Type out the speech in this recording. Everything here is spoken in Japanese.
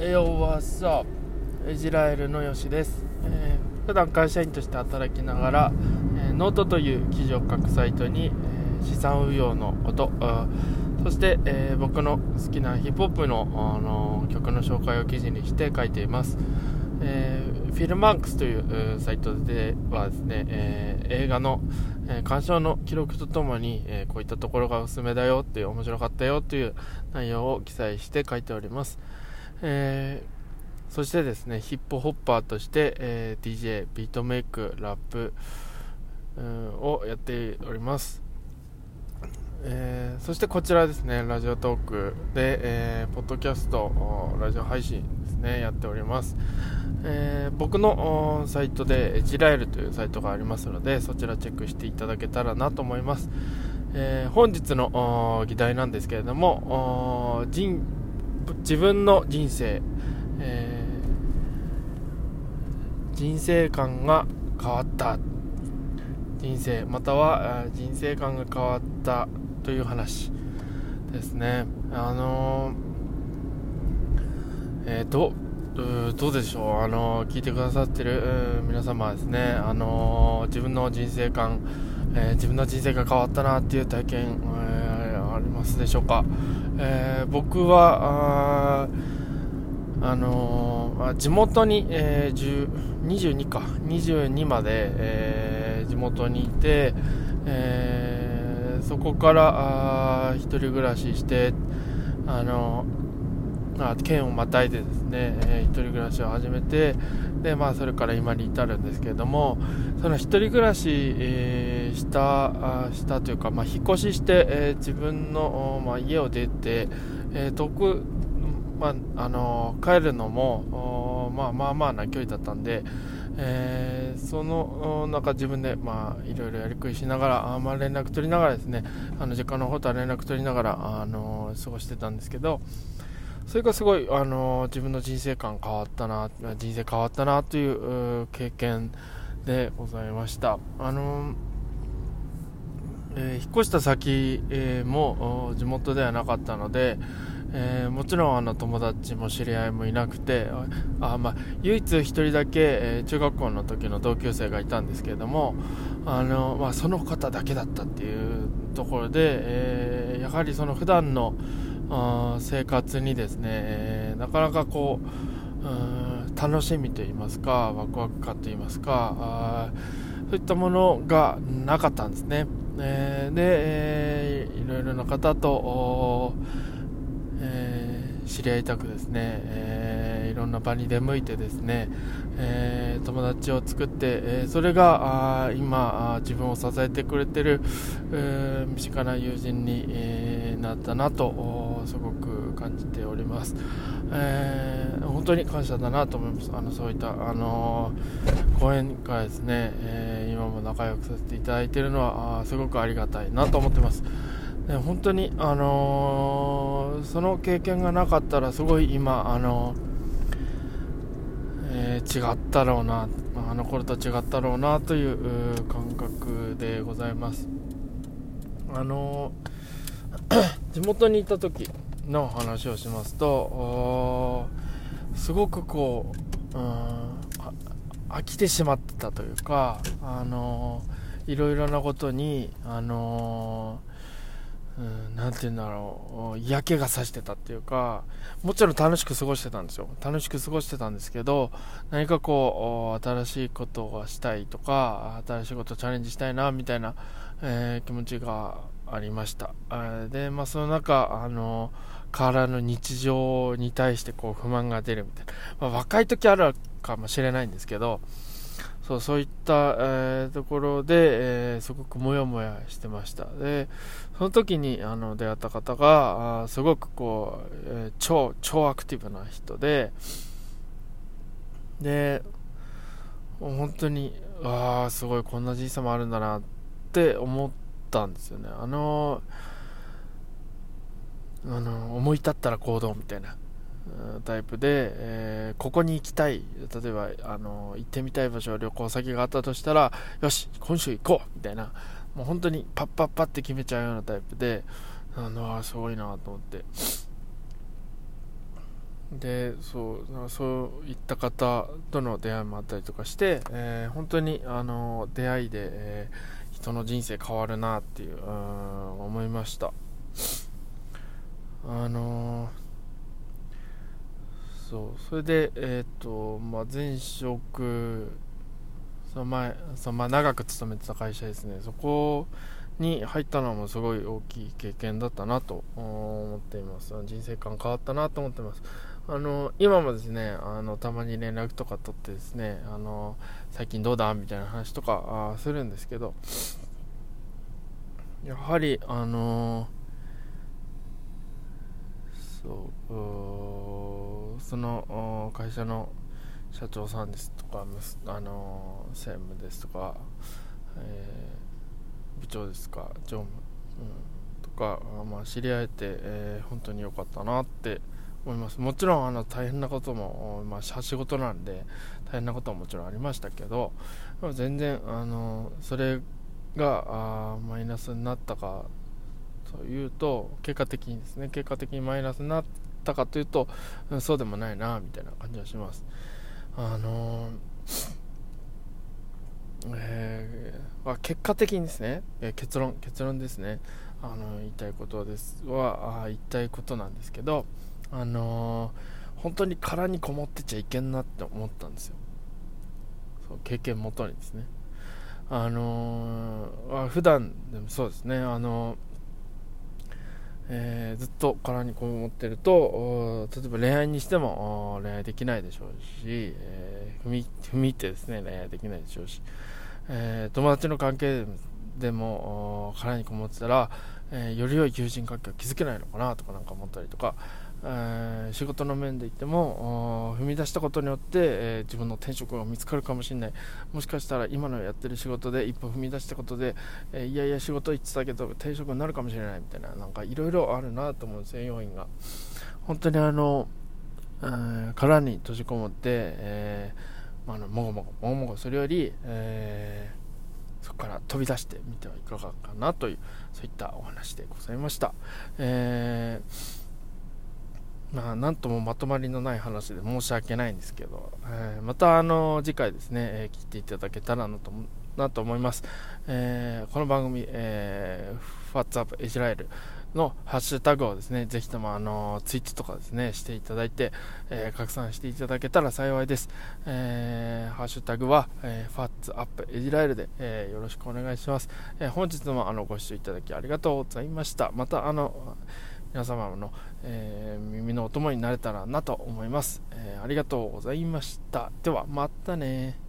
えー、 What's up ezilaeru のよしです、えー、普段会社員として働きながら、えー、ノートという記事を書くサイトに、えー、資産運用のことそして、えー、僕の好きなヒップホップの、あの曲の紹介を記事にして書いています、えー、 Filmarks というサイトではですね、えー、映画の、えー、鑑賞の記録とともに、えこういったところがおすすめだよっていう面白かったよという内容を記載して書いております、えー、そしてですねヒップホッパーとして、えー、DJ ビートメイクラップ、をやっております、えー、そしてこちらですねラジオトークで、えー、ポッドキャストラジオ配信ですねやっております、えー、僕のサイトでジラエルというサイトがありますのでそちらチェックしていただけたらなと思います、え、本日の議題なんですけれども人自分の人生、えー、人生観が変わった。人生または人生観が変わったという話ですね。あのー、えー、どどうでしょう、あの聞いてくださってる皆様ですね、あの自分の人生観、えー、自分の人生が変わったなっていう体験、えー、ありますでしょうか。えー、僕はあ、あのー、地元に、えー、22か。22まで、えー、地元にいて、えー、そこからあ一人暮らししてあの県をまたいでですね、えー、一人暮らしを始めてで、まあ、それから今に至るんですけれどもその一人暮らし、えー、したしたというか、まあ、引っ越しして、えー、自分の、まあ、家を出て、えー、遠く、まああの帰るのも、まあ、まあまあな距離だったんで、えー、その中自分で、まあ、いろいろやりくりしながらあ、まあ、連絡取りながらですねあの実家の方とは連絡取りながら、あの過ごしてたんですけど、それがすごい、あの自分の人生観変わったな、人生変わったなという経験でございました。あのえー、引っ越した先、えー、も地元ではなかったので、えー、もちろんあの友達も知り合いもいなくてあ、まあ、唯一1人だけ、え中学校の時の同級生がいたんですけれどもあの、まあ、その方だけだったっていうところで、えやはりその普段の生活にですね、なかなかこうう楽しみといいますかワクワク感といいますかそういったものがなかったんですね、えー、で、えー、いろいろな方と、えー、知り合いたくですね、えー、いろんな場に出向いてですね、えー、友達を作って、えー、それがあ今あ自分を支えてくれてる、えー、身近な友人に、えー、なったなとすごく感じております、えー、本当に感謝だなと思います。あのそういった、あのー、講演会ですね、えー、今も仲良くさせていただいているのはあすごくありがたいなと思ってます。ね、本当に、あのー、その経験がなかったらすごい今、あのーえー、違ったろうな、あの頃と違ったろうなという感覚でございます。あの 地元にいた時の話をしますと、すごくこう、う、飽きてしまってたというか、あのいろいろなことに、あのうん、て言うんだろう、嫌気がさしてたっていうか、もちろん楽しく過ごしてたんですよ。楽しく過ごしてたんですけど、何かこう、新しいことがしたいとか、新しいことチャレンジしたいな、みたいな、えー、気持ちがありました。で、まあ、その中、あの、変わらぬ日常に対してこう不満が出るみたいな。まあ、若い時あるかもしれないんですけど、そうそういった、えー、ところで、えー、すごくモヤモヤしてましたでその時にあの出会った方があすごくこう、えー、超超アクティブな人でで本当にああすごいこんな人生もあるんだなって思ってたんですよね。あのあの思い立ったら行動みたいなタイプで、えー、ここに行きたい。例えばあの行ってみたい場所旅行先があったとしたらよし今週行こうみたいなもう本当にパッパッパって決めちゃうようなタイプであのすごいなと思って。でそうそういった方との出会いもあったりとかして、えー本当にあの出会いで、えー人の人生変わるなっていうう思いました。あのそうそれでえっ、とまあ前職その前そのまあ長く勤めてた会社ですね。そこに入ったのもすごい大きい経験だったなと思っています。人生観変わったなと思ってます。あの今もですねあのたまに連絡とか取ってですねあの最近どうだみたいな話とかあするんですけどやはりあのそうその会社の社長さんですとかあの専務ですとか、えー部長ですか常務、うん、とか、まあ、知り合えて、えー本当に良かったなって思います。もちろんあの大変なことも、まあ、仕事なんで大変なことももちろんありましたけど全然あのそれがあマイナスになったかというと結果的にですね結果的にマイナスになったかというと、そうでもないなみたいな感じはします。あのえー結果的にですね、えー結論結論ですね。あの言いたいことですはあ言いたいことなんですけどあのー本当に殻にこもってちゃいけんなって思ったんですよ。そう経験元にですね。あのーあ普段でもそうですね。あのーえーずっと殻にこもってると例えば恋愛にしても恋愛できないでしょうし、えー踏み踏み入ってですね恋愛できないでしょうし、えー友達の関係でも殻にこもってたら、えーより良い友人関係を築けないのかなとかなんか思ったりとか、え仕事の面で言っても踏み出したことによって、えー自分の転職が見つかるかもしれない。もしかしたら今のやってる仕事で一歩踏み出したことで、えーいやいや仕事行ってたけど転職になるかもしれないみたいななんかいろいろあるなと思うんですよ要因が。本当にあの、え殻に閉じこもって、えーまあ、のもごもごもごもごするより、えそこから飛び出してみてはいかがかなというそういったお話でございました、えーまあ、なんともまとまりのない話で申し訳ないんですけど、えーまたあの次回ですね、えー聞いていただけたらなとなと思います、えーこの番組、えー、What's Up イジラエルのハッシュタグをですねぜひともあのツイートとかですねしていただいて、えー拡散していただけたら幸いです、えーハッシュタグは、えー、What's Up イジラエルで、えーよろしくお願いします、えー本日もあのご視聴いただきありがとうございました。またあの皆様の、えー耳のお供になれたらなと思います、えーありがとうございました。ではまたね。